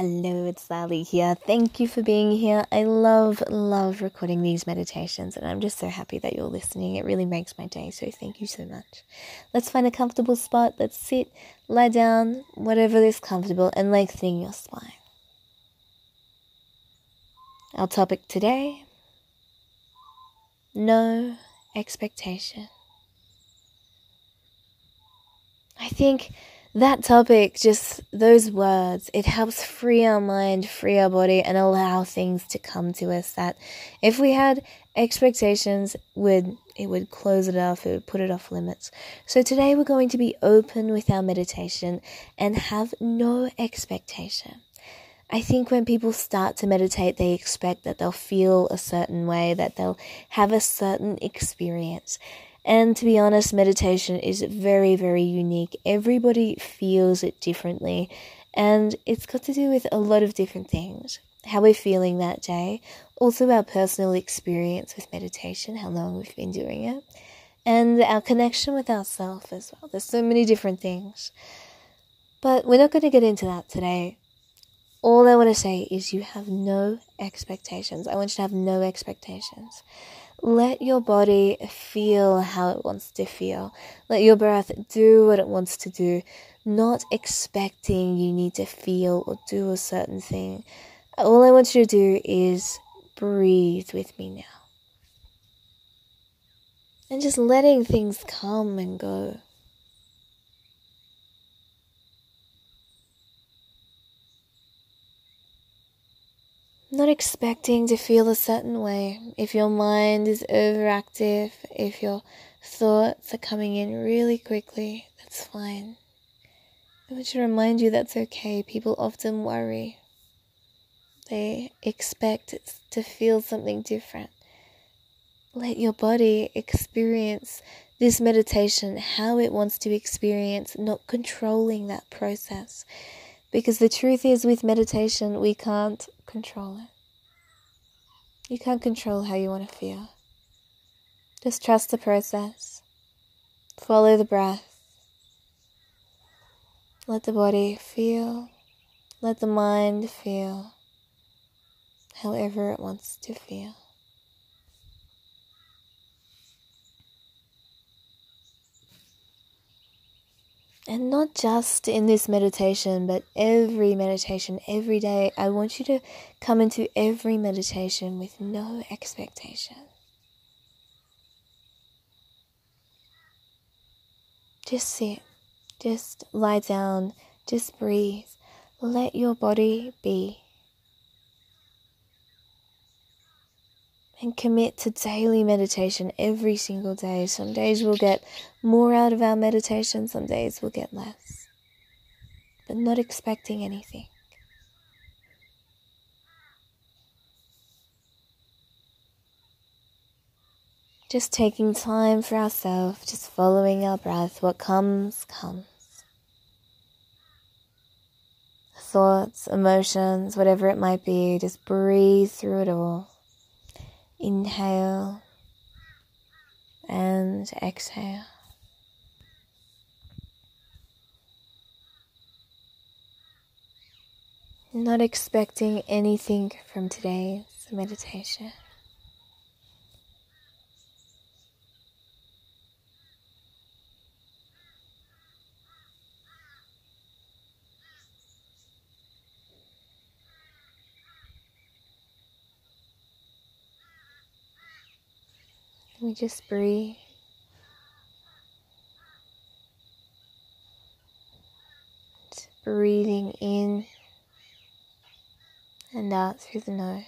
Hello, it's Sally here. Thank you for being here. I love, love recording these meditations, and I'm just so happy that you're listening. It really makes my day, so thank you so much. Let's find a comfortable spot. Let's sit, lie down, whatever is comfortable, and lengthening your spine. Our topic today no expectation. I think that topic, just those words, it helps free our mind, free our body, and allow things to come to us that if we had expectations would it would close it off, it would put it off limits. So today we're going to be open with our meditation and have no expectation. I think when people start to meditate, they expect that they'll feel a certain way, that they'll have a certain experience. And to be honest, meditation is very, very unique. Everybody feels it differently, and it's got to do with a lot of different things. How we're feeling that day, also our personal experience with meditation, how long we've been doing it, and our connection with ourselves as well. There's so many different things. But we're not going to get into that today. All I want to say is you have no expectations. I want you to have no expectations. Let your body feel how it wants to feel. Let your breath do what it wants to do, not expecting you need to feel or do a certain thing. All I want you to do is breathe with me now. And just letting things come and go. not expecting to feel a certain way. If your mind is overactive, if your thoughts are coming in really quickly, that's fine. I want to remind you that's okay. People often worry, they expect to feel something different. Let your body experience this meditation how it wants to experience, not controlling that process. Because the truth is, with meditation, we can't control it. You can't control how you want to feel. Just trust the process. Follow the breath. Let the body feel. Let the mind feel however it wants to feel. And not just in this meditation, but every meditation, every day. I want you to come into every meditation with no expectation. Just sit, just lie down, just breathe. Let your body be. And commit to daily meditation every single day. Some days we'll get more out of our meditation, some days we'll get less. But not expecting anything. Just taking time for ourselves, just following our breath. What comes, comes. Thoughts, emotions, whatever it might be, just breathe through it all. Inhale and exhale. Not expecting anything from today's meditation. We just breathe. Breathing in and out through the nose.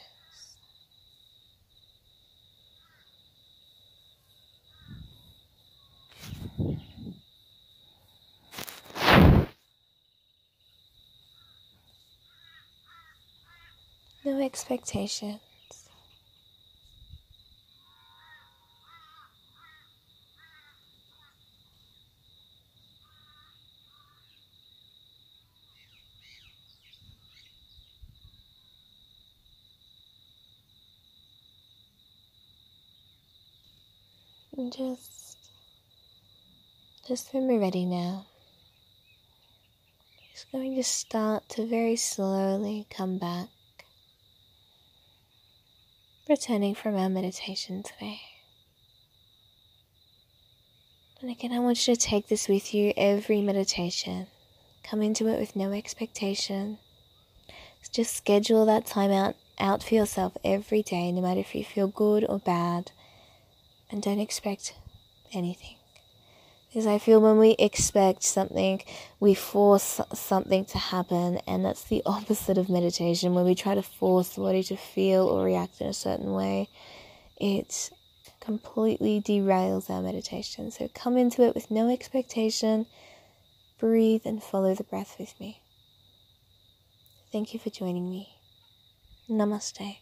No expectation. And just, just when we're ready now, Just going to start to very slowly come back, returning from our meditation today. And again, I want you to take this with you every meditation. Come into it with no expectation. Just schedule that time out, out for yourself every day, no matter if you feel good or bad. And don't expect anything. Because I feel when we expect something, we force something to happen, and that's the opposite of meditation. When we try to force the body to feel or react in a certain way, it completely derails our meditation. So come into it with no expectation, breathe and follow the breath with me. Thank you for joining me. Namaste.